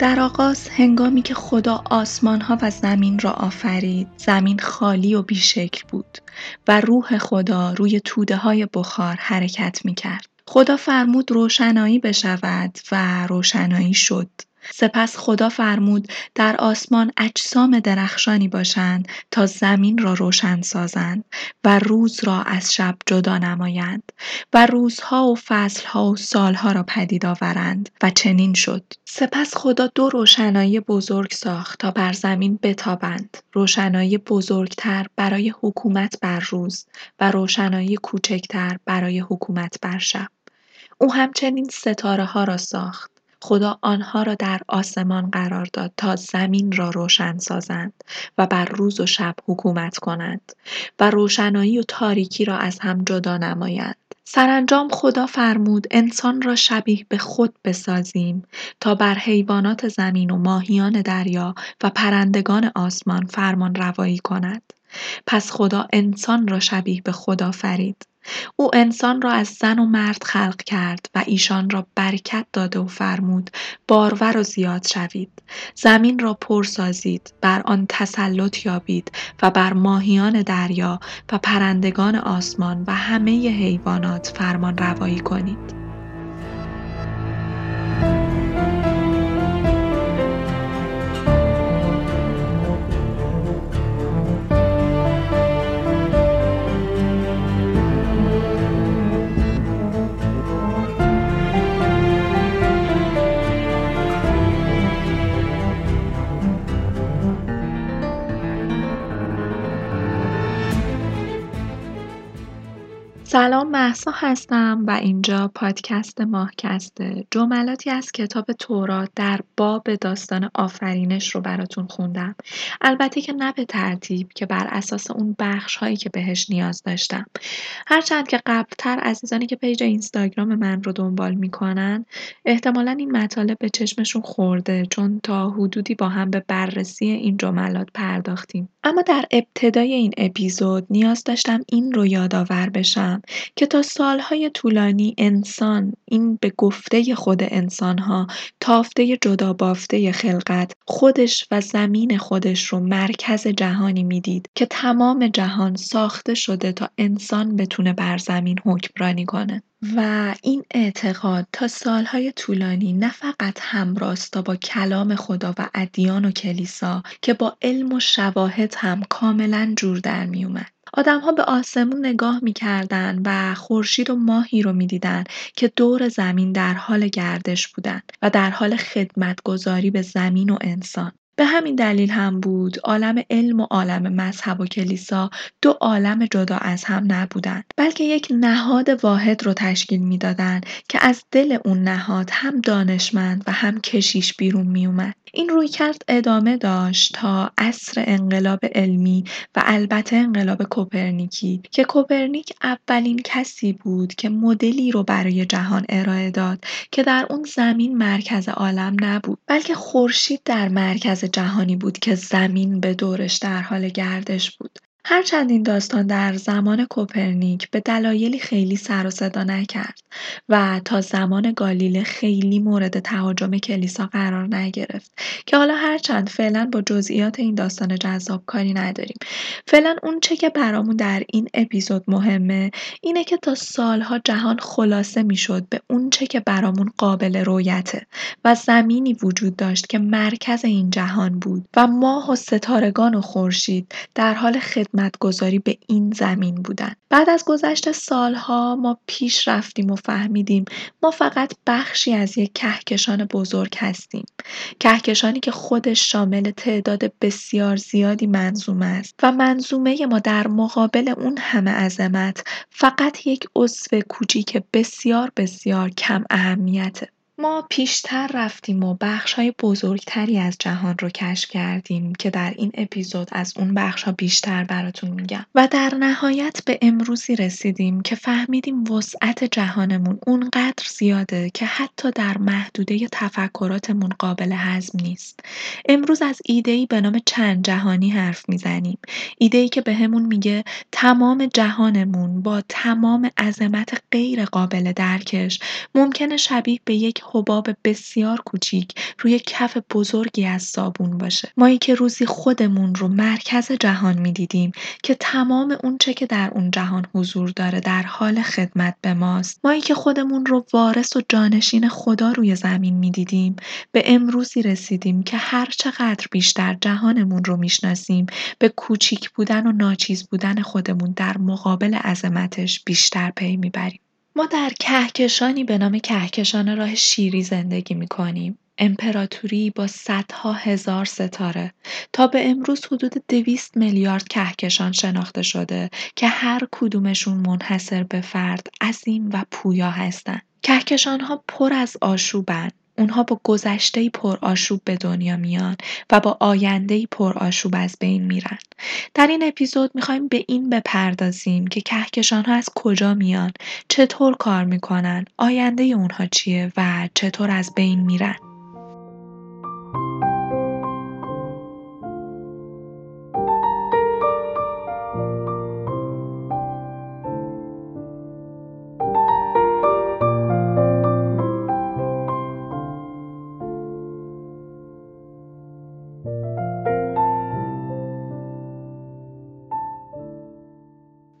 در آغاز هنگامی که خدا آسمان ها و زمین را آفرید زمین خالی و بیشکل بود و روح خدا روی توده های بخار حرکت می کرد. خدا فرمود روشنایی بشود و روشنایی شد. سپس خدا فرمود در آسمان اجسام درخشانی باشند تا زمین را روشن سازند و روز را از شب جدا نمایند و روزها و فصلها و سالها را پدید آورند و چنین شد. سپس خدا دو روشنایی بزرگ ساخت تا بر زمین بتابند. روشنایی بزرگتر برای حکومت بر روز و روشنایی کوچکتر برای حکومت بر شب. او همچنین ستاره ها را ساخت. خدا آنها را در آسمان قرار داد تا زمین را روشن سازند و بر روز و شب حکومت کنند و روشنایی و تاریکی را از هم جدا نمایند. سرانجام خدا فرمود انسان را شبیه به خود بسازیم تا بر حیوانات زمین و ماهیان دریا و پرندگان آسمان فرمان روایی کند. پس خدا انسان را شبیه به خدا فرید. او انسان را از زن و مرد خلق کرد و ایشان را برکت داده و فرمود بارور و زیاد شوید. زمین را پر سازید بر آن تسلط یابید و بر ماهیان دریا و پرندگان آسمان و همه حیوانات فرمان روایی کنید. سلام محسا هستم و اینجا پادکست ماهکسته جملاتی از کتاب تورات در باب داستان آفرینش رو براتون خوندم. البته که نه به ترتیب که بر اساس اون بخش هایی که بهش نیاز داشتم. هرچند که قبلتر عزیزانی که پیج اینستاگرام من رو دنبال می‌کنن احتمالا این مطالب به چشمشون خورده چون تا حدودی با هم به بررسی این جملات پرداختیم. اما در ابتدای این اپیزود نیاز داشتم این رو یادآور بشم. که تا سالهای طولانی انسان این به گفته خود انسانها تافته جدا بافته خلقت خودش و زمین خودش رو مرکز جهانی می‌دید که تمام جهان ساخته شده تا انسان بتونه بر زمین حکمرانی کنه و این اعتقاد تا سالهای طولانی نه فقط همراستا با کلام خدا و ادیان و کلیسا که با علم و شواهد هم کاملا جور در می اومد. آدمها به آسمون نگاه می‌کردند و خورشید و ماهی رو می‌دیدند که دور زمین در حال گردش بودند و در حال خدمتگذاری به زمین و انسان. به همین دلیل هم بود عالم علم و عالم مذهب و کلیسا دو عالم جدا از هم نبودند بلکه یک نهاد واحد رو تشکیل می‌دادند که از دل اون نهاد هم دانشمند و هم کشیش بیرون می اومد. این رویکرد ادامه داشت تا عصر انقلاب علمی و البته انقلاب کوپرنیکی که کوپرنیک اولین کسی بود که مدلی رو برای جهان ارائه داد که در اون زمین مرکز عالم نبود بلکه خورشید در مرکز جهانی بود که زمین به دورش در حال گردش بود. هرچند این داستان در زمان کوپرنیک به دلایلی خیلی سر و صدا نکرد و تا زمان گالیله خیلی مورد تهاجم کلیسا قرار نگرفت که حالا هرچند فعلا با جزئیات این داستان جذاب کاری نداریم. فعلا اون چه که برامون در این اپیزود مهمه اینه که تا سالها جهان خلاصه می‌شد به اون چه که برامون قابل رویته و زمینی وجود داشت که مرکز این جهان بود و ماه و ستارگان و خورشید در حال خدمتگذاری به این زمین بودن. بعد از گذشت سالها ما پیش رفتیم و فهمیدیم ما فقط بخشی از یک کهکشان بزرگ هستیم. کهکشانی که خودش شامل تعداد بسیار زیادی منظومه است و منظومه ما در مقابل اون همه عظمت فقط یک عضو کوچیک بسیار بسیار کم اهمیته. ما پیشتر رفتیم و های بزرگتری از جهان رو کشف کردیم که در این اپیزود از اون ها بیشتر براتون میگم. و در نهایت به امروزی رسیدیم که فهمیدیم وسعت جهانمون اونقدر زیاده که حتی در محدوده تفکراتمون قابل هضم نیست. امروز از ایده‌ای به نام چند جهانی حرف می‌زنیم. ایده‌ای که بهمون میگه تمام جهانمون با تمام عظمت غیر قابل درکش ممکنه شبیه به یک حباب بسیار کوچیک روی کف بزرگی از صابون باشه. مایی که روزی خودمون رو مرکز جهان می‌دیدیم که تمام اونچه که در اون جهان حضور داره در حال خدمت به ماست. مایی که خودمون رو وارث و جانشین خدا روی زمین می‌دیدیم به امروزی رسیدیم که هر چقدر بیشتر جهانمون رو می‌شناسیم به کوچیک بودن و ناچیز بودن خودمون در مقابل عظمتش بیشتر پی می‌بریم. ما در کهکشانی به نام کهکشان راه شیری زندگی می‌کنیم. امپراتوری با صدها هزار ستاره. تا به امروز حدود دویست میلیارد کهکشان شناخته شده که هر کدومشون منحصر به فرد عظیم و پویا هستند. کهکشان ها پر از آشوبن. اونها با گذشته پر آشوب به دنیا میان و با آینده پر آشوب از بین میرن. در این اپیزود می‌خوایم به این بپردازیم که کهکشان ها از کجا میان، چطور کار می‌کنن، آینده اونها چیه و چطور از بین میرن.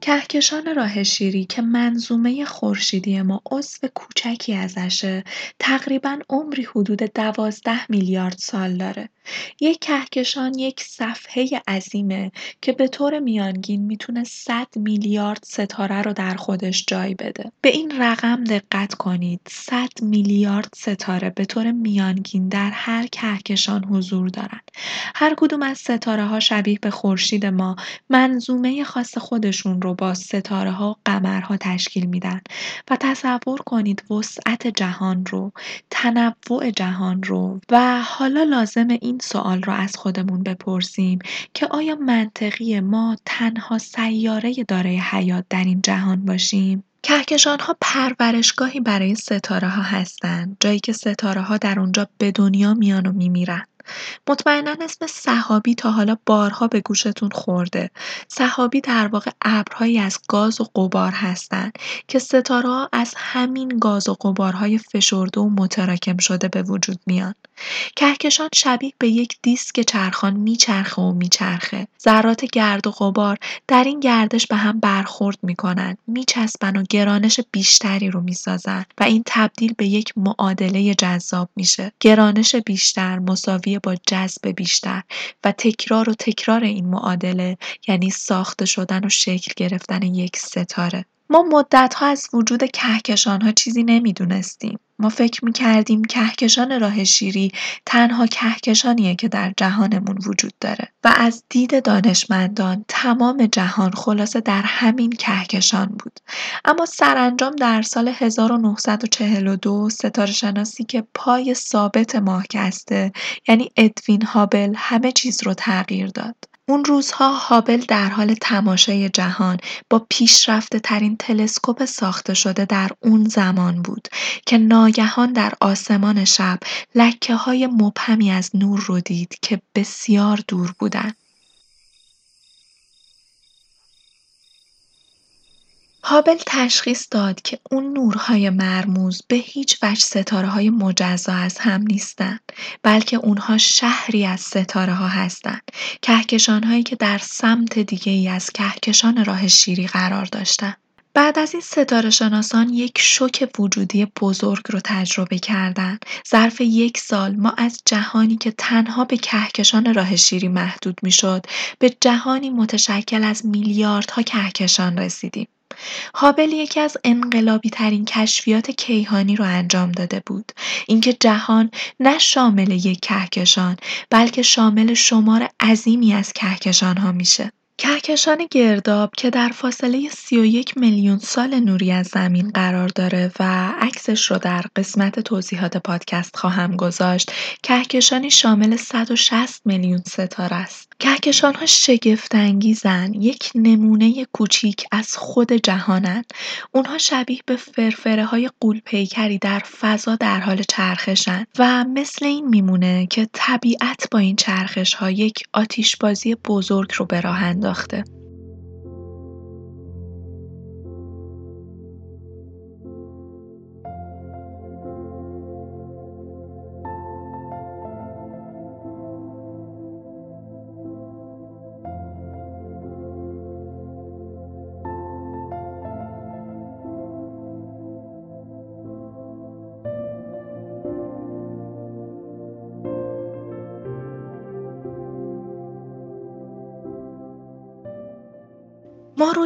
کهکشان راه شیری که منظومه خورشیدی ما عضو کوچکی ازشه تقریبا عمری حدود دوازده میلیارد سال داره. یک کهکشان یک صفحه عظیمه که به طور میانگین می‌تونه 100 میلیارد ستاره رو در خودش جای بده. به این رقم دقت کنید 100 میلیارد ستاره به طور میانگین در هر کهکشان حضور دارند هر کدوم از ستاره ها شبیه به خورشید ما منظومه خاص خودشون رو با ستاره ها و قمرها تشکیل میدن و تصور کنید وسعت جهان رو تنوع جهان رو و حالا لازم این سوال رو از خودمون بپرسیم که آیا منطقی ما تنها سیاره دارای حیات در این جهان باشیم؟ کهکشان ها پرورشگاهی برای ستاره ها هستند جایی که ستاره ها در اونجا به دنیا میان و میمیرن مطمئنا اسم صحابی تا حالا بارها به گوشتون خورده. صحابی در واقع ابرهایی از گاز و غبار هستند که ستاره از همین گاز و غبارهای فشرده و متراکم شده به وجود میان. کهکشان شبیه به یک دیسک چرخان میچرخه و میچرخه. ذرات گرد و غبار در این گردش به هم برخورد می‌کنند میچسبن و گرانش بیشتری رو می‌سازن و این تبدیل به یک معادله جذاب میشه. گرانش بیشتر مساوی با جذب بیشتر و تکرار و تکرار این معادله یعنی ساخته شدن و شکل گرفتن یک ستاره. ما مدتها از وجود کهکشان ها چیزی نمی‌دونستیم. ما فکر می‌کردیم کهکشان راه شیری تنها کهکشانیه که در جهانمون وجود داره و از دید دانشمندان تمام جهان خلاصه در همین کهکشان بود. اما سرانجام در سال 1942 ستاره شناسی که پای ثابت ماه کسته یعنی ادوین هابل همه چیز رو تغییر داد. اون روزها هابل در حال تماشای جهان با پیشرفته ترین تلسکوپ ساخته شده در اون زمان بود که ناگهان در آسمان شب لکه های مبهمی از نور رو دید که بسیار دور بودند. هابل تشخیص داد که اون نورهای مرموز به هیچ وجه ستاره های مجزا از هم نیستند بلکه اونها شهری از ستاره ها هستند کهکشان هایی که در سمت دیگه ای از کهکشان راه شیری قرار داشتند بعد از این ستاره شناسان یک شوک وجودی بزرگ رو تجربه کردند. ظرف یک سال ما از جهانی که تنها به کهکشان راه شیری محدود می‌شد به جهانی متشکل از میلیاردها کهکشان رسیدیم. هابل یکی از انقلابی ترین کشفیات کیهانی رو انجام داده بود. اینکه جهان نه شامل یک کهکشان بلکه شامل شمار عظیمی از کهکشان ها میشه. کهکشان گرداب که در فاصله 31 میلیون سال نوری از زمین قرار داره و عکسش رو در قسمت توضیحات پادکست خواهم گذاشت کهکشانی شامل 160 میلیون ستاره است. کهکشان‌ها شگفت‌انگیزن یک نمونه کوچیک از خود جهانند اونها شبیه به فرفره های قولپیکری در فضا در حال چرخشن و مثل این میمونه که طبیعت با این چرخش ها یک آتیشبازی بزرگ رو به راه انداخته.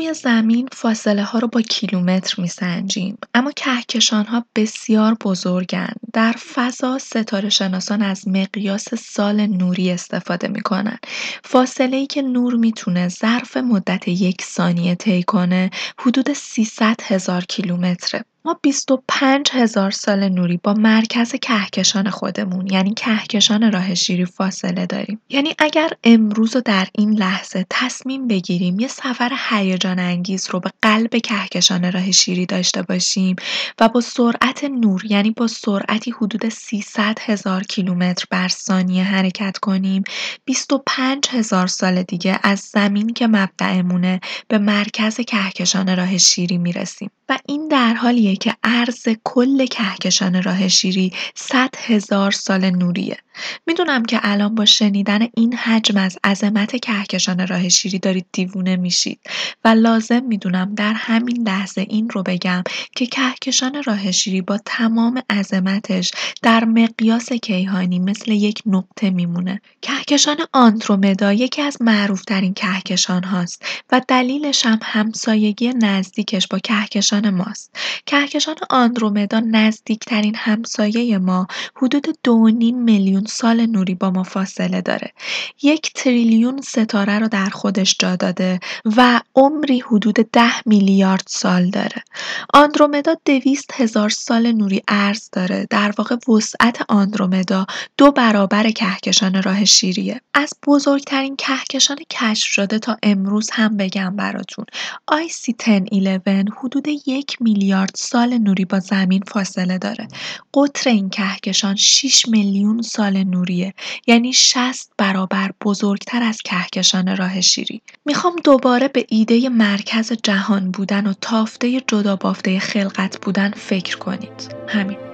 روی زمین فاصله ها رو با کیلومتر میسنجیم اما کهکشان ها بسیار بزرگن. در فضا ستاره شناسان از مقیاس سال نوری استفاده می‌کنن. فاصله ای که نور می‌تونه ظرف مدت یک ثانیه طی کنه حدود 300 هزار کیلومتره. ما 25 هزار سال نوری با مرکز کهکشان خودمون یعنی کهکشان راه شیری فاصله داریم. یعنی اگر امروز و در این لحظه تصمیم بگیریم یه سفر هیجان انگیز رو به قلب کهکشان راه شیری داشته باشیم و با سرعت نور یعنی با سرعتی حدود 300 هزار کیلومتر بر ثانیه حرکت کنیم 25 هزار سال دیگه از زمین که مبدعمونه به مرکز کهکشان راه شیری می‌رسیم. و این در حالیه که عرض کل کهکشان راه شیری 100 هزار سال نوریه. می‌دونم که الان با شنیدن این حجم از عظمت کهکشان راه شیری دارید دیوونه میشید و لازم می‌دونم در همین لحظه این رو بگم که کهکشان راه شیری با تمام عظمتش در مقیاس کیهانی مثل یک نقطه میمونه. کهکشان آندرومدا یکی از معروفترین کهکشان هاست و دلیلش هم همسایگی نزدیکش با کهکشان ماست. کهکشان آندرومدا نزدیکترین همسایه ما حدود دو میلیون سال نوری با ما فاصله داره. یک تریلیون ستاره رو در خودش جا داده و عمری حدود ده میلیارد سال داره. آندرومدا دویست هزار سال نوری عرض داره. در واقع وسعت آندرومدا دو برابر کهکشان راه شیریه. از بزرگترین کهکشان کشف شده تا امروز هم بگم براتون. سی 1011 حدود یک میلیارد سال نوری با زمین فاصله داره. قطر این کهکشان 6 میلیون سال نوریه یعنی 60 برابر بزرگتر از کهکشان راه شیری. می‌خوام دوباره به ایده مرکز جهان بودن و تافته جدا بافته خلقت بودن فکر کنید. همین.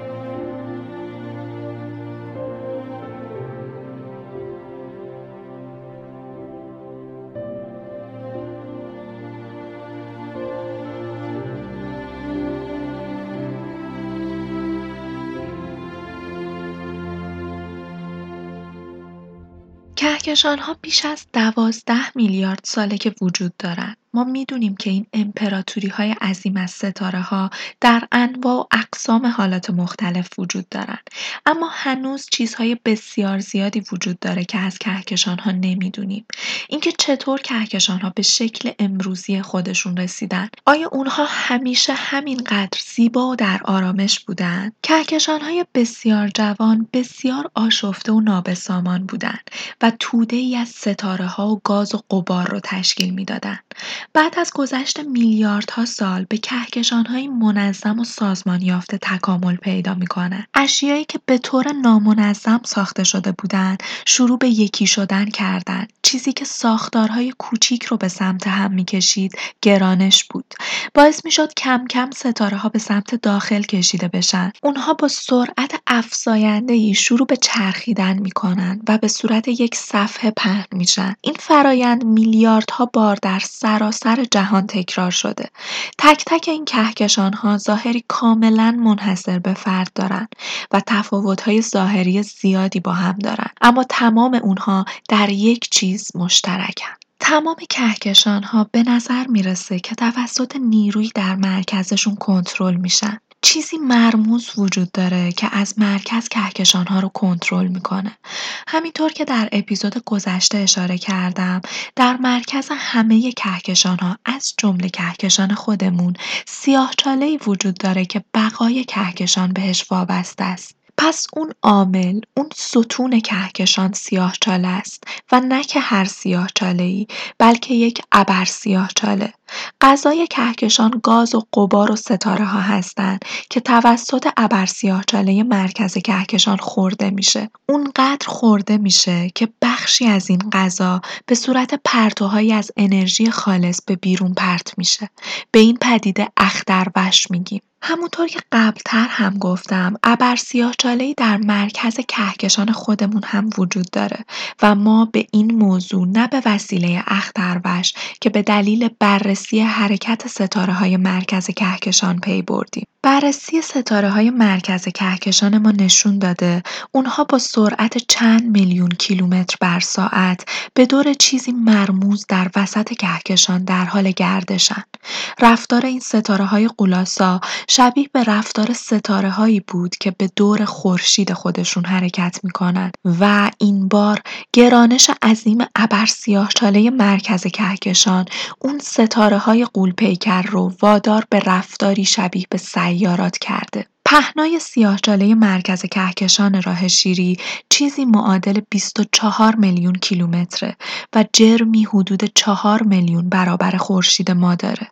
ها بیش از دوازده میلیارد ساله که وجود دارند. ما می‌دونیم که این امپراتوری های عظیم از ستاره ها در انواع و اقسام حالات مختلف وجود دارند. اما هنوز چیزهای بسیار زیادی وجود داره که از کهکشان ها نمی‌دونیم. اینکه چطور کهکشان ها به شکل امروزی خودشون رسیدن. آیا اونها همیشه همینقدر زیبا و در آرامش بودن کهکشان های بسیار جوان بسیار آشفته و نابسامان بودند و توده ای از ستاره ها و گاز و قبار رو تشکیل می‌دادند. بعد از گذشت میلیاردها سال به کهکشانهایی منظم و سازمان یافته تکامل پیدا می‌کنند اشیایی که به طور نامنظم ساخته شده بودند شروع به یکی شدن کردند چیزی که ساختارهای کوچیک رو به سمت هم می‌کشید گرانش بود. باعث می‌شد کم کم ستاره ها به سمت داخل کشیده بشن. اونها با سرعت افزاینده ای شروع به چرخیدن می‌کنن و به صورت یک صفحه پهن میشن. این فرایند میلیاردها بار در سراسر جهان تکرار شده. تک تک این کهکشان ها ظاهری کاملا منحصر به فرد دارند و تفاوت های ظاهری زیادی با هم دارند. اما تمام اونها در یک چیز مشترکن. تمام کهکشان ها به نظر می‌رسه که توسط نیروی در مرکزشون کنترل میشن. چیزی مرموز وجود داره که از مرکز ها رو کنترل می‌کنه. همینطور که در اپیزود گذشته اشاره کردم در مرکز همه ها از جمله کهکشان خودمون ای وجود داره که بقای کهکشان بهش وابسته است. پس اون عامل، اون ستون کهکشان چاله است و نه که هر ای بلکه یک ابر چاله. غذای کهکشان گاز و غبار و ستاره ها هستند که توسط ابرسیاهچاله مرکز کهکشان خورده میشه. اونقدر خورده میشه که بخشی از این غذا به صورت پرتوهایی از انرژی خالص به بیرون پرت میشه. به این پدیده اختروش میگیم. همونطور که قبلتر هم گفتم ابرسیاهچالهای در مرکز کهکشان خودمون هم وجود داره و ما به این موضوع نه به وسیله اختروش که به دلیل بررسی حرکت های مرکز کهکشان پی بردیم. بررسی ستاره های مرکز کهکشان ما نشون داده اونها با سرعت چند میلیون کیلومتر بر ساعت به دور چیزی مرموز در وسط کهکشان در حال گردشن. رفتار این ستاره های قولاسا شبیه به رفتار ستاره هایی بود که به دور خورشید خودشون حرکت می‌کنن و این بار گرانش عظیم ابر چاله مرکز کهکشان اون ستاره های قولپیکر رو وادار به رفتاری شبیه به سیارات کرده. پهنای سیاهچاله مرکز کهکشان راه شیری چیزی معادل 24 میلیون کیلومتره و جرمی حدود 4 میلیون برابر خورشید ما داره.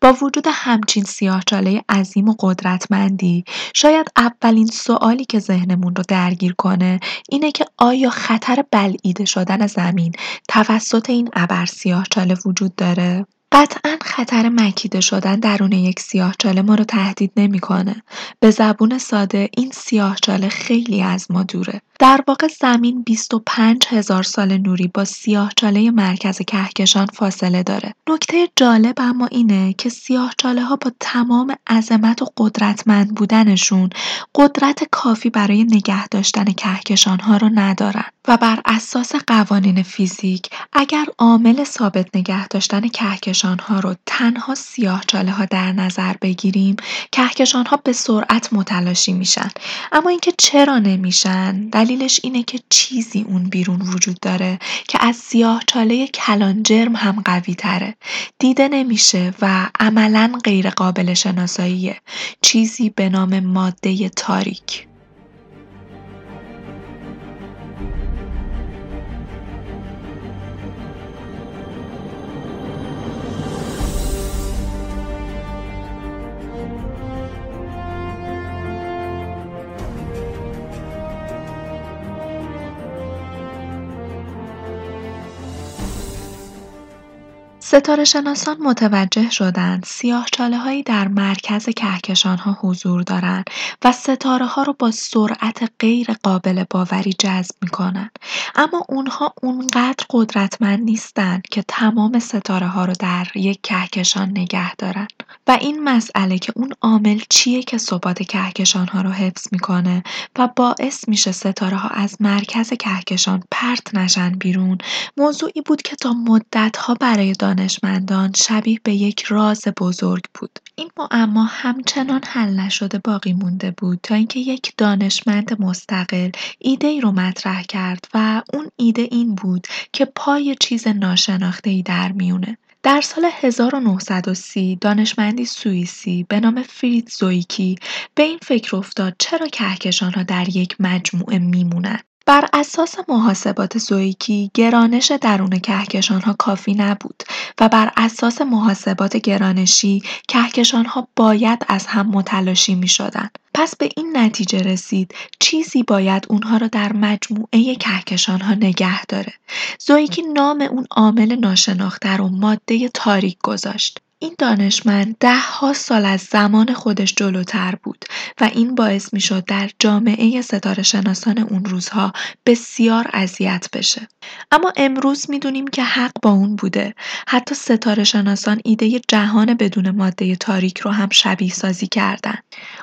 با وجود همچین سیاهچاله عظیم و قدرتمندی شاید اولین سوالی که ذهنمون رو درگیر کنه اینه که آیا خطر بلعیده شدن زمین توسط این ابر سیاهچاله وجود داره؟ قطعا خطر مکیده شدن درون یک سیاهچاله ما رو تهدید نمی‌کنه. به زبون ساده این سیاهچاله خیلی از ما دوره. در واقع زمین 25 هزار سال نوری با سیاهچاله مرکز کهکشان فاصله داره. نکته جالب اما اینه که سیاهچاله ها با تمام عظمت و قدرتمند بودنشون قدرت کافی برای نگه داشتن کهکشان ها رو ندارن و بر اساس قوانین فیزیک اگر عامل ثابت نگه داشتن کهکشان ها رو تنها سیاهچاله ها در نظر بگیریم کهکشان ها به سرعت متلاشی میشن. اما اینکه چرا نمیشن؟ دلیلش اینه که چیزی اون بیرون وجود داره که از سیاهچاله کلان جرم هم قوی تره. دیده نمیشه و عملا غیر قابل شناساییه. چیزی به نام ماده تاریک. شناسان متوجه شدند هایی در مرکز ها حضور دارند و ها رو با سرعت غیر قابل باوری جذب می‌کنن اما اونها اونقدر قدرتمند نیستند که تمام ها رو در یک کهکشان نگه دارن. و این مسئله که اون عامل چیه که ثبات ها رو حفظ می‌کنه و باعث میشه ها از مرکز کهکشان پرت نشن بیرون موضوعی بود که تا ها برای دانشمندان شبیه به یک راز بزرگ بود. این معما همچنان حل نشده باقی مونده بود تا اینکه یک دانشمند مستقل ای رو مطرح کرد و اون ایده این بود که پای چیز ای در میونه. در سال 1930 دانشمندی سوئیسی به نام فریت زویکی به این فکر افتاد چرا ها در یک مجموعه میمونند بر اساس محاسبات زویکی گرانش درون کهکشانها کافی نبود و بر اساس محاسبات گرانشی کهکشانها باید از هم متلاشی می شدن. پس به این نتیجه رسید چیزی باید اونها را در مجموعه کهکشانها نگه داره. زویکی نام اون عامل ناشناخته رو ماده تاریک گذاشت. این دانشمند ده ها سال از زمان خودش جلوتر بود و این باعث می شد در جامعه ستاره شناسان اون روزها بسیار اذیت بشه. اما امروز دونیم که حق با اون بوده. حتی ستاره شناسان ایده جهان بدون ماده تاریک رو هم شبیه سازی کردن.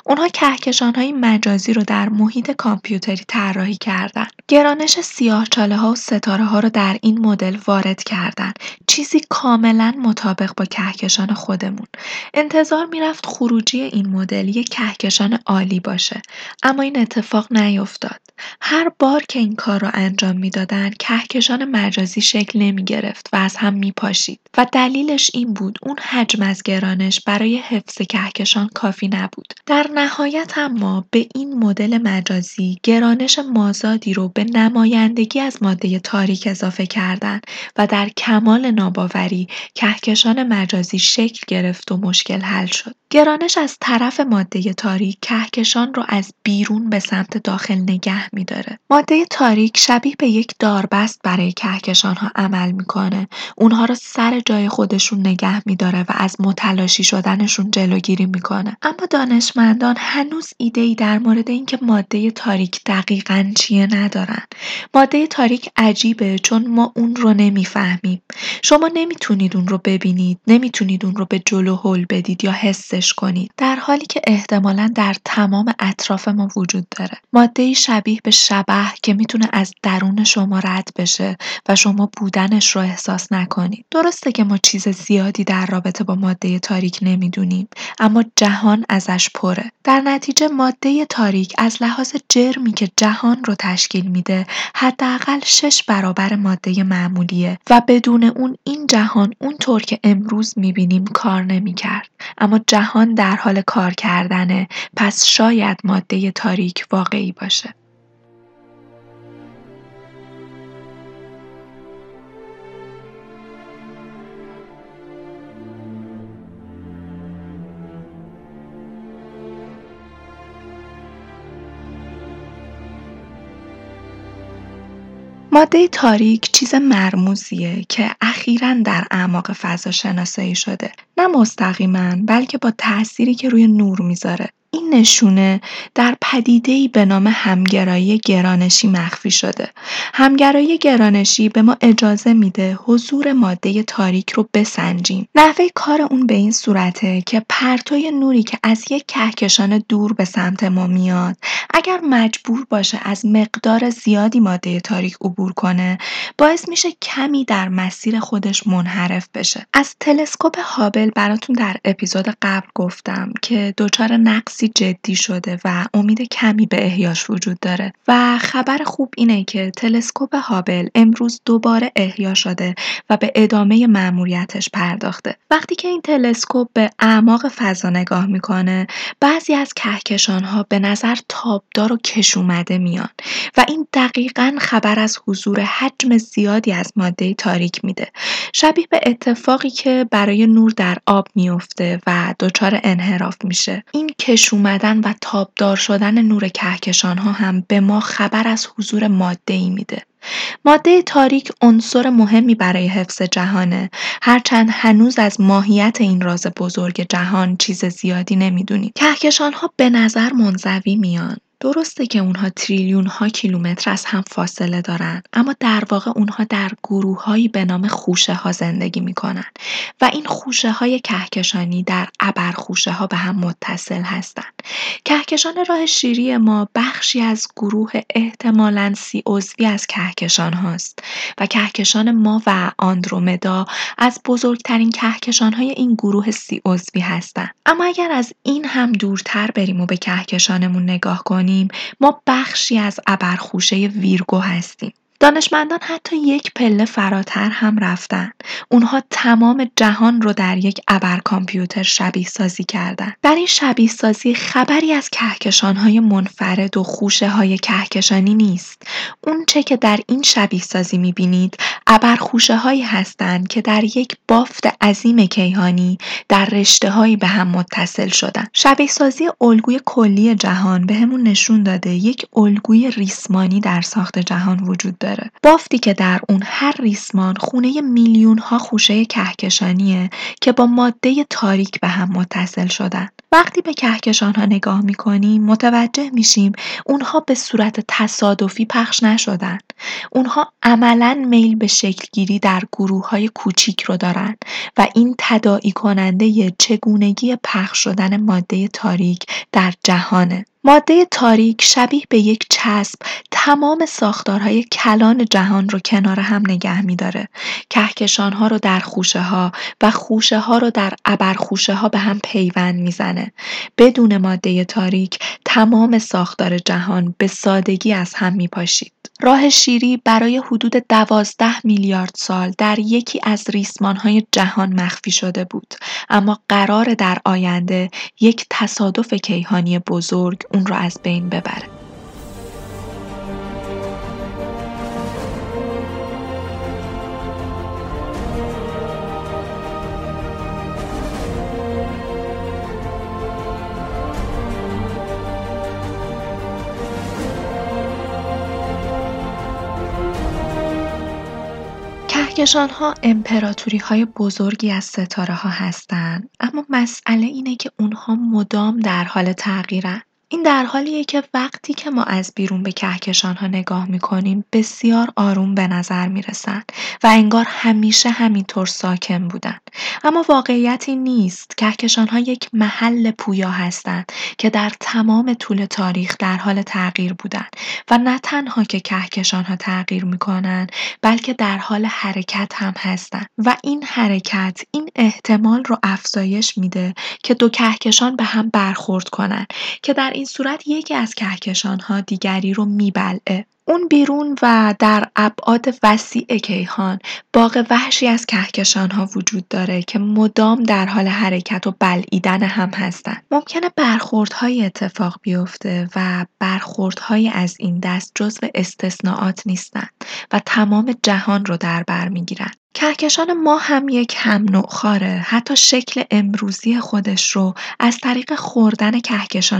اونها کهکشان های مجازی رو در محیط کامپیوتری طراحی کردن. گرانش سیاه چاله ها و ستاره ها رو در این مدل وارد کردن. چیزی کاملا مطابق با کهکشان خودمون. انتظار می‌رفت خروجی این مدل یک کهکشان عالی باشه. اما این اتفاق نیفتاد. هر بار که این کار را انجام می‌دادند کهکشان مجازی شکل نمی گرفت و از هم می پاشید و دلیلش این بود. اون حجم از گرانش برای حفظ کهکشان کافی نبود. در نهایت اما به این مدل مجازی گرانش مازادی رو به نمایندگی از ماده تاریک اضافه کردند و در کمال ناباوری کهکشان مجازی شکل گرفت و مشکل حل شد. گرانش از طرف ماده تاریک کهکشان رو از بیرون به سمت داخل نگه میداره. ماده تاریک شبیه به یک داربست برای کهکشان ها عمل می‌کنه. اونها رو سر جای خودشون نگه میداره و از متلاشی شدنشون جلوگیری می‌کنه. اما دانشمندان هنوز ایده ای در مورد اینکه ماده تاریک دقیقا چیه ندارن. ماده تاریک عجیبه چون ما اون رو نمی‌فهمیم. شما نمی‌تونید اون رو ببینید، نمی‌تونید خودتون رو به جلو هل بدید یا حسش کنید در حالی که احتمالا در تمام اطراف ما وجود داره ماده شبیه به شبه که می‌تونه از درون شما رد بشه و شما بودنش رو احساس نکنید درسته که ما چیز زیادی در رابطه با ماده تاریک نمی‌دونیم اما جهان ازش پره در نتیجه ماده تاریک از لحاظ جرمی که جهان رو تشکیل میده حداقل شش برابر ماده معمولیه و بدون اون این جهان اونطور که امروز می‌بینیم کار نمی‌کرد. اما جهان در حال کار کردنه پس شاید ماده تاریک واقعی باشه. ماده تاریک چیز مرموزیه که اخیرا در اعماق فضا شناسایی شده. نه مستقیما بلکه با تأثیری که روی نور می‌ذاره. این نشونه در پدیده‌ای به نام همگرایی گرانشی مخفی شده. همگرایی گرانشی به ما اجازه میده حضور ماده تاریک رو بسنجیم. نحوه کار اون به این صورته که پرتوی نوری که از یک کهکشان دور به سمت ما میاد اگر مجبور باشه از مقدار زیادی ماده تاریک عبور کنه باعث میشه کمی در مسیر خودش منحرف بشه. از تلسکوپ هابل براتون در اپیزود قبل گفتم که دچار نقص جدی شده و امید کمی به احیاش وجود داره. و خبر خوب اینه که تلسکوپ هابل امروز دوباره احیا شده و به ادامه مأموریتش پرداخته. وقتی که این تلسکوپ به اعماق فضا نگاه می‌کنه بعضی از کهکشان ها به نظر تابدار و کش اومده میان و این دقیقا خبر از حضور حجم زیادی از ماده تاریک میده. شبیه به اتفاقی که برای نور در آب میفته و دچار انحراف میشه. این کش اومدن و تابدار شدن نور کهکشان ها هم به ما خبر از حضور ماده ای میده. ماده تاریک عنصر مهمی برای حفظ جهانه. هرچند هنوز از ماهیت این راز بزرگ جهان چیز زیادی نمی‌دونیم. کهکشان ها به نظر منزوی میان. درسته که اونها تریلیون ها کیلومتر از هم فاصله دارن اما در واقع اونها در گروههایی به نام خوشه ها زندگی می‌کنن و این خوشه های کهکشانی در ابر خوشه ها به هم متصل هستند. کهکشان راه شیری ما بخشی از گروه احتمالاً سی عضوی از کهکشان هاست و کهکشان ما و آندرومدا از بزرگترین کهکشان های این گروه سی عضوی هستند. اما اگر از این هم دورتر بریم و به کهکشانمون نگاه کنیم ما بخشی از ابرخوشه ویرگو هستیم. دانشمندان حتی یک پله فراتر هم رفتن. اونها تمام جهان رو در یک ابر کامپیوتر شبیه سازی کردن. در این شبیه سازی خبری از کهکشان های منفرد و خوشه های کهکشانی نیست. اون چه که در این شبیه سازی می‌بینید ابر خوشه هایی هستند که در یک بافت عظیم کیهانی در رشته هایی به هم متصل شدن. شبیه سازی الگوی کلی جهان به همون نشون داده یک الگوی ریسمانی در ساخت جهان وجود داره. بافتی که در اون هر ریسمان خونه میلیون ها خوشه کهکشانیه که با ماده تاریک به هم متصل شدن. وقتی به کهکشان ها نگاه می‌کنیم متوجه میشیم اونها به صورت تصادفی پخش نشدن. اونها عملا میل به شکلگیری در گروه های کوچیک رو دارن و این تداعی کننده چگونگی پخش شدن ماده تاریک در جهانه. ماده تاریک شبیه به یک چسب تمام ساختارهای کلان جهان رو کنار هم نگه میداره. ها رو در خوشه ها و خوشه ها رو در ابرخوشه ها به هم پیوند می‌زنه. بدون ماده تاریک تمام ساختار جهان به سادگی از هم میپاشید. راه شیری برای حدود دوازده میلیارد سال در یکی از ریسمانهای جهان مخفی شده بود اما قرار در آینده یک تصادف کیهانی بزرگ اون را از بین ببره. ها امپراتوری های بزرگی از ستاره ها هستند اما مسئله اینه که اونها مدام در حال تغییرن این در حالیه که وقتی که ما از بیرون به کهکشان ها نگاه می‌کنیم بسیار آروم به نظر می‌رسن و انگار همیشه همینطور ساکن بودن اما واقعیتی نیست. کهکشان ها یک محل پویا هستند که در تمام طول تاریخ در حال تغییر بودن و نه تنها که کهکشان ها تغییر می‌کنن بلکه در حال حرکت هم هستن و این حرکت این احتمال رو افزایش میده که دو کهکشان به هم برخورد کنن که در این صورت یکی از کهکشان‌ها دیگری رو میبلعه. اون بیرون و در ابعاد وسیع کیهان. باغ وحشی از کهکشانها وجود داره که مدام در حال حرکت و بلعیدن هم هستن. ممکنه برخوردهای اتفاق بیفته و برخوردهای از این دست جزو استثناءات نیستن و تمام جهان رو در بر می‌گیرن. کهکشان ما هم یک هم خاره. حتی شکل امروزی خودش رو از طریق خوردن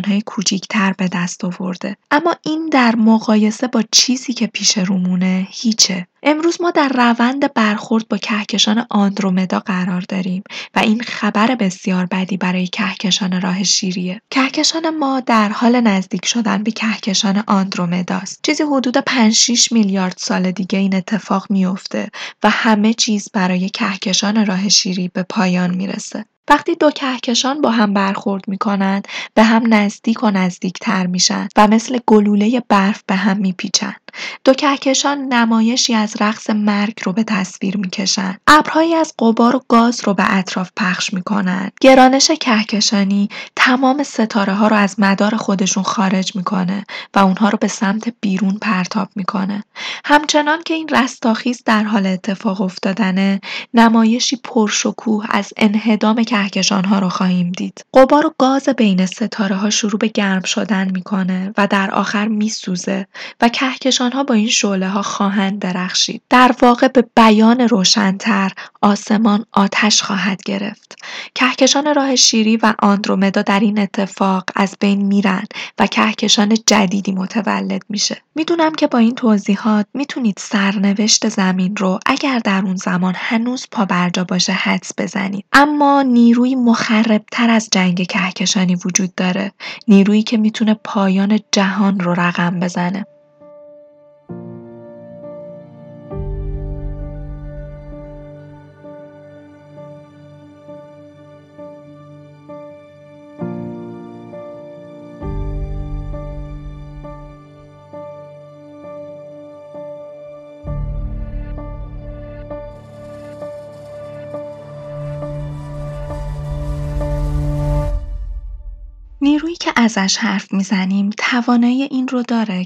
های کوچیک‌تر به دست آورده. اما این در مقایسه با چیزی که پیش رومونه هیچه امروز ما در روند برخورد با کهکشان آندرومدا قرار داریم و این خبر بسیار بدی برای کهکشان راه شیریه. کهکشان ما در حال نزدیک شدن به کهکشان آندرومداست. چیزی حدود 5 6 میلیارد سال دیگه این اتفاق میفته و همه چیز برای کهکشان راه شیری به پایان می‌رسه. وقتی دو کهکشان با هم برخورد می‌کنند به هم نزدیک و نزدیکتر میشن و مثل گلوله برف به هم میپیچن دو کهکشان نمایشی از رقص مرگ رو به تصویر می‌کشن. ابرهایی از قبار و گاز رو به اطراف پخش می‌کنن. گرانش کهکشانی تمام ستاره ها رو از مدار خودشون خارج می‌کنه و اونها رو به سمت بیرون پرتاب می‌کنه. همچنان که این رستاخیز در حال اتفاق افتادنه نمایشی پرشکوه از انهدام کهکشان ها رو خواهیم دید. قبار و گاز بین ستاره ها شروع به گرم شدن می‌کنه و در آخر میسوزه و کهکشان ها با این شعله ها خواهند درخشید. در واقع به بیان روشنتر آسمان آتش خواهد گرفت. کهکشان راه شیری و آندرومدا در این اتفاق از بین میرن و کهکشان جدیدی متولد میشه. می‌دونم که با این توضیحات می‌تونید سرنوشت زمین رو اگر در اون زمان هنوز پا برجا باشه حدس بزنید. اما نیروی مخربتر از جنگ کهکشانی وجود داره. نیرویی که می‌تونه پایان جهان رو رقم بزنه. که ازش حرف می‌زنیم توانایی این رو داره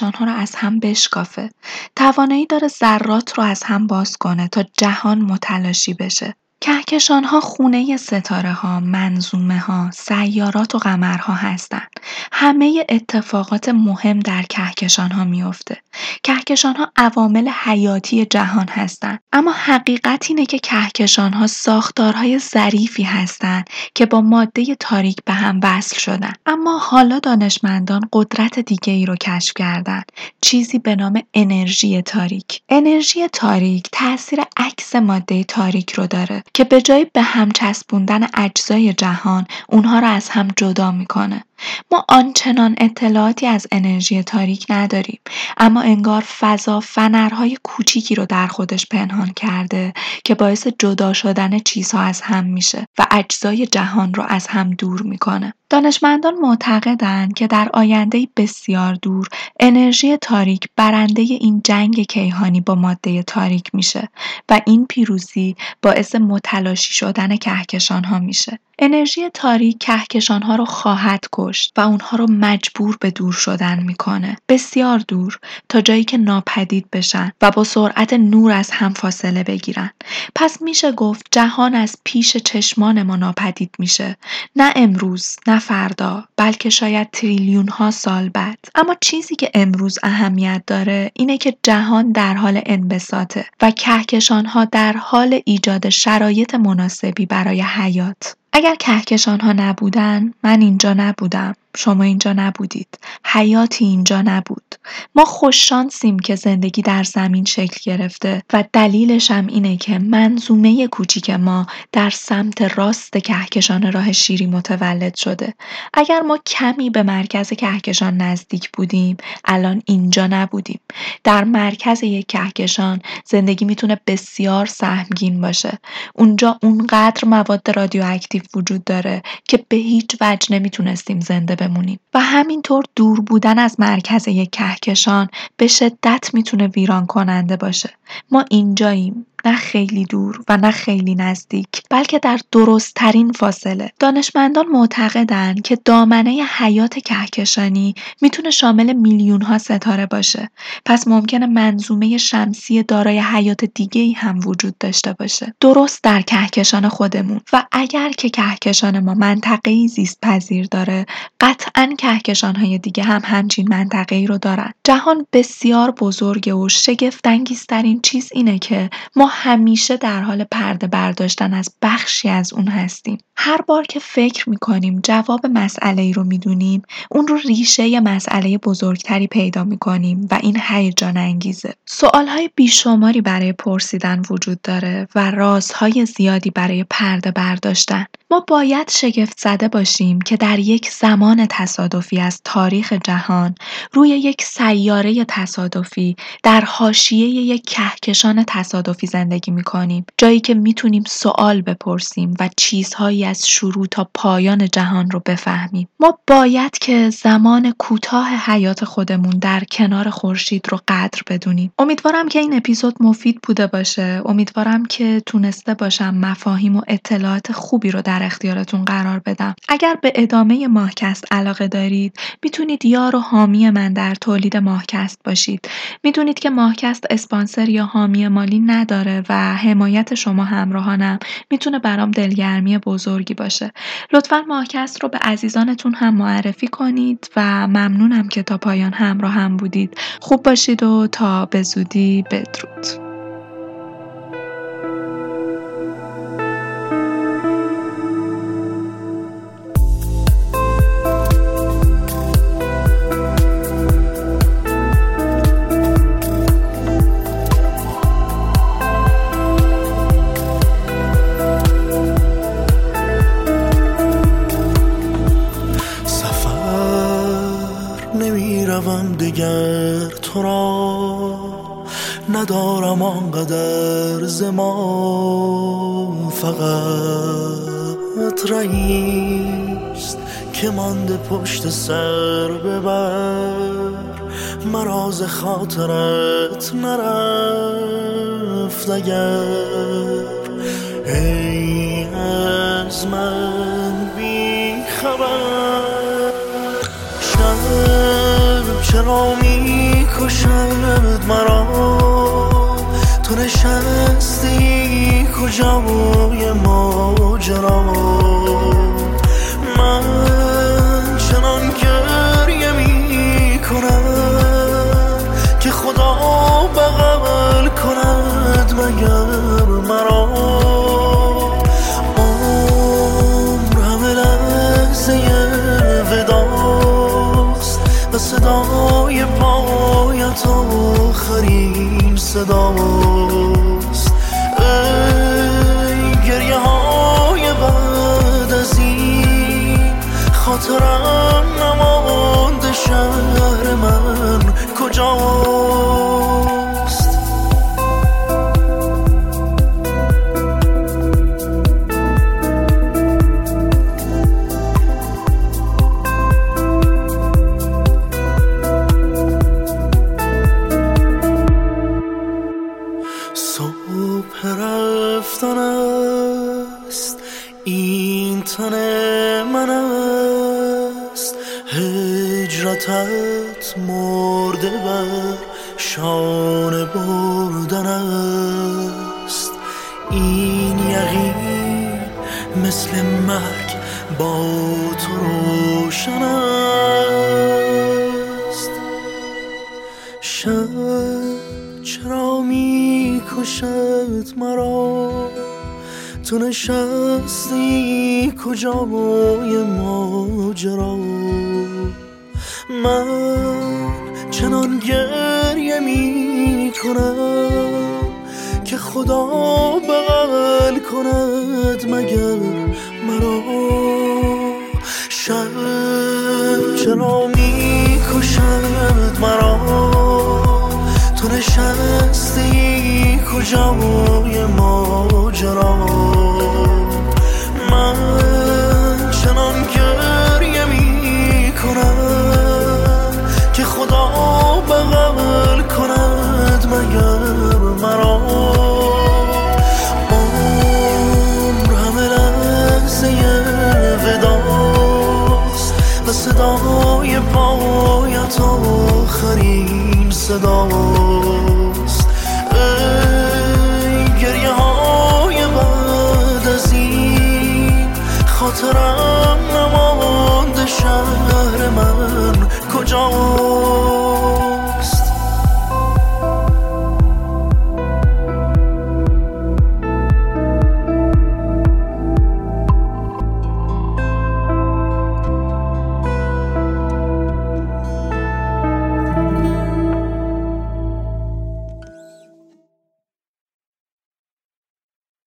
ها رو از هم بشکافه. توانایی داره ذرات رو از هم باز کنه تا جهان متلاشی بشه. کهکشان‌ها خونه ستاره‌ها، منظومه‌ها، سیارات و قمرها هستند. همه اتفاقات مهم در کهکشان‌ها میفته. کهکشان‌ها عوامل حیاتی جهان هستند. اما حقیقت اینه که کهکشان‌ها ساختارهای ظریفی هستند که با ماده تاریک به هم وصل شدن. اما حالا دانشمندان قدرت دیگه ای رو کشف کردن. چیزی به نام انرژی تاریک. انرژی تاریک تاثیر عکس ماده تاریک رو داره که به جای به هم چسبوندن اجزای جهان اونها را از هم جدا می‌کنه. ما آنچنان اطلاعاتی از انرژی تاریک نداریم اما انگار فضا فنرهای کوچیکی رو در خودش پنهان کرده که باعث جدا شدن چیزها از هم میشه و اجزای جهان رو از هم دور می‌کنه. دانشمندان معتقدند که در آینده بسیار دور انرژی تاریک برنده این جنگ کیهانی با ماده تاریک میشه و این پیروزی باعث متلاشی شدن کهکشان ها میشه. انرژی تاریک کهکشان ها رو خواهد کشت و اونها رو مجبور به دور شدن می‌کنه. بسیار دور تا جایی که ناپدید بشن و با سرعت نور از هم فاصله بگیرن. پس میشه گفت جهان از پیش چشمان ما ناپدید میشه. نه امروز، نه فردا، بلکه شاید تریلیون ها سال بعد. اما چیزی که امروز اهمیت داره اینه که جهان در حال انبساطه و کهکشان ها در حال ایجاد شرایط مناسبی برای حیات. اگر کهکشان ها نبودن من اینجا نبودم. شما اینجا نبودید. حیاتی اینجا نبود. ما خوششانسیم که زندگی در زمین شکل گرفته و دلیلش هم اینه که منظومه کوچیک ما در سمت راست کهکشان راه شیری متولد شده. اگر ما کمی به مرکز کهکشان نزدیک بودیم الان اینجا نبودیم. در مرکز یک کهکشان زندگی می‌تونه بسیار سهمگین باشه. اونجا اونقدر مواد رادیواکتیو وجود داره که به هیچ وجه نمی‌تونستیم زنده بمونیم. و همینطور دور بودن از مرکز یک کهکشان به شدت می‌تونه ویران کننده باشه. ما اینجاییم. نه خیلی دور و نه خیلی نزدیک بلکه در درستترین فاصله. دانشمندان معتقدند که دامنه حیات کهکشانی می‌تونه شامل میلیون ها ستاره باشه. پس ممکنه منظومه شمسی دارای حیات دیگه ای هم وجود داشته باشه. درست در کهکشان خودمون. و اگر که کهکشان ما منطقه زیست پذیر داره قطعا کهکشان های دیگه هم همچین منطقه ای رو دارن. جهان بسیار بزرگه و شگفت انگیزترین چیز اینه که ما همیشه در حال پرده برداشتن از بخشی از اون هستیم. هر بار که فکر می‌کنیم جواب مسئله ای رو می‌دونیم اون رو ریشه مسئله بزرگتری پیدا می‌کنیم و این هیجان انگیزه. سوالهای بیشماری برای پرسیدن وجود داره و رازهای زیادی برای پرده برداشتن. ما باید شگفت زده باشیم که در یک زمان تصادفی از تاریخ جهان روی یک سیاره تصادفی در حاشیه یک کهکشان تصادفی زندگی می‌کنیم. جایی که می‌تونیم سوال بپرسیم و چیزهایی از شروع تا پایان جهان رو بفهمیم. ما باید که زمان کوتاه حیات خودمون در کنار خورشید رو قدر بدونیم. امیدوارم که این اپیزود مفید بوده باشه. امیدوارم که تونسته باشم مفاهیم و اطلاعات خوبی رو در اختیارتون قرار بدم. اگر به ادامه ماهکست علاقه دارید می‌تونید یار و حامی من در تولید ماهکست باشید. می‌دونید که ماهکست اسپانسر یا حامی مالی نداره و حمایت شما همراهانم می‌تونه برام دلگرمی بزرگی باشه. لطفا ماهکست رو به عزیزانتون هم معرفی کنید و ممنونم که تا پایان همراه هم بودید. خوب باشید و تا به زودی بدرود. آنقدر زمان فقط رئیست که مانده پشت سر ببر. مراز خاطرت نرفت اگر. ای از من چرا می کشد مرا؟ تو نشستی کجای ماجرا؟ صداست ای گریه های بعد از این خاطرم نمانده شهر من کجاست؟ می کشد مرا. تو نشستی کجای ماجرا؟ من چنان گریه می کنم که خدا بغل کند مگر مرا. عمر همه لحظه صدای آخرین صداست. ای گریه های بعد از این خاطرم نمانده شهر من. کجاست؟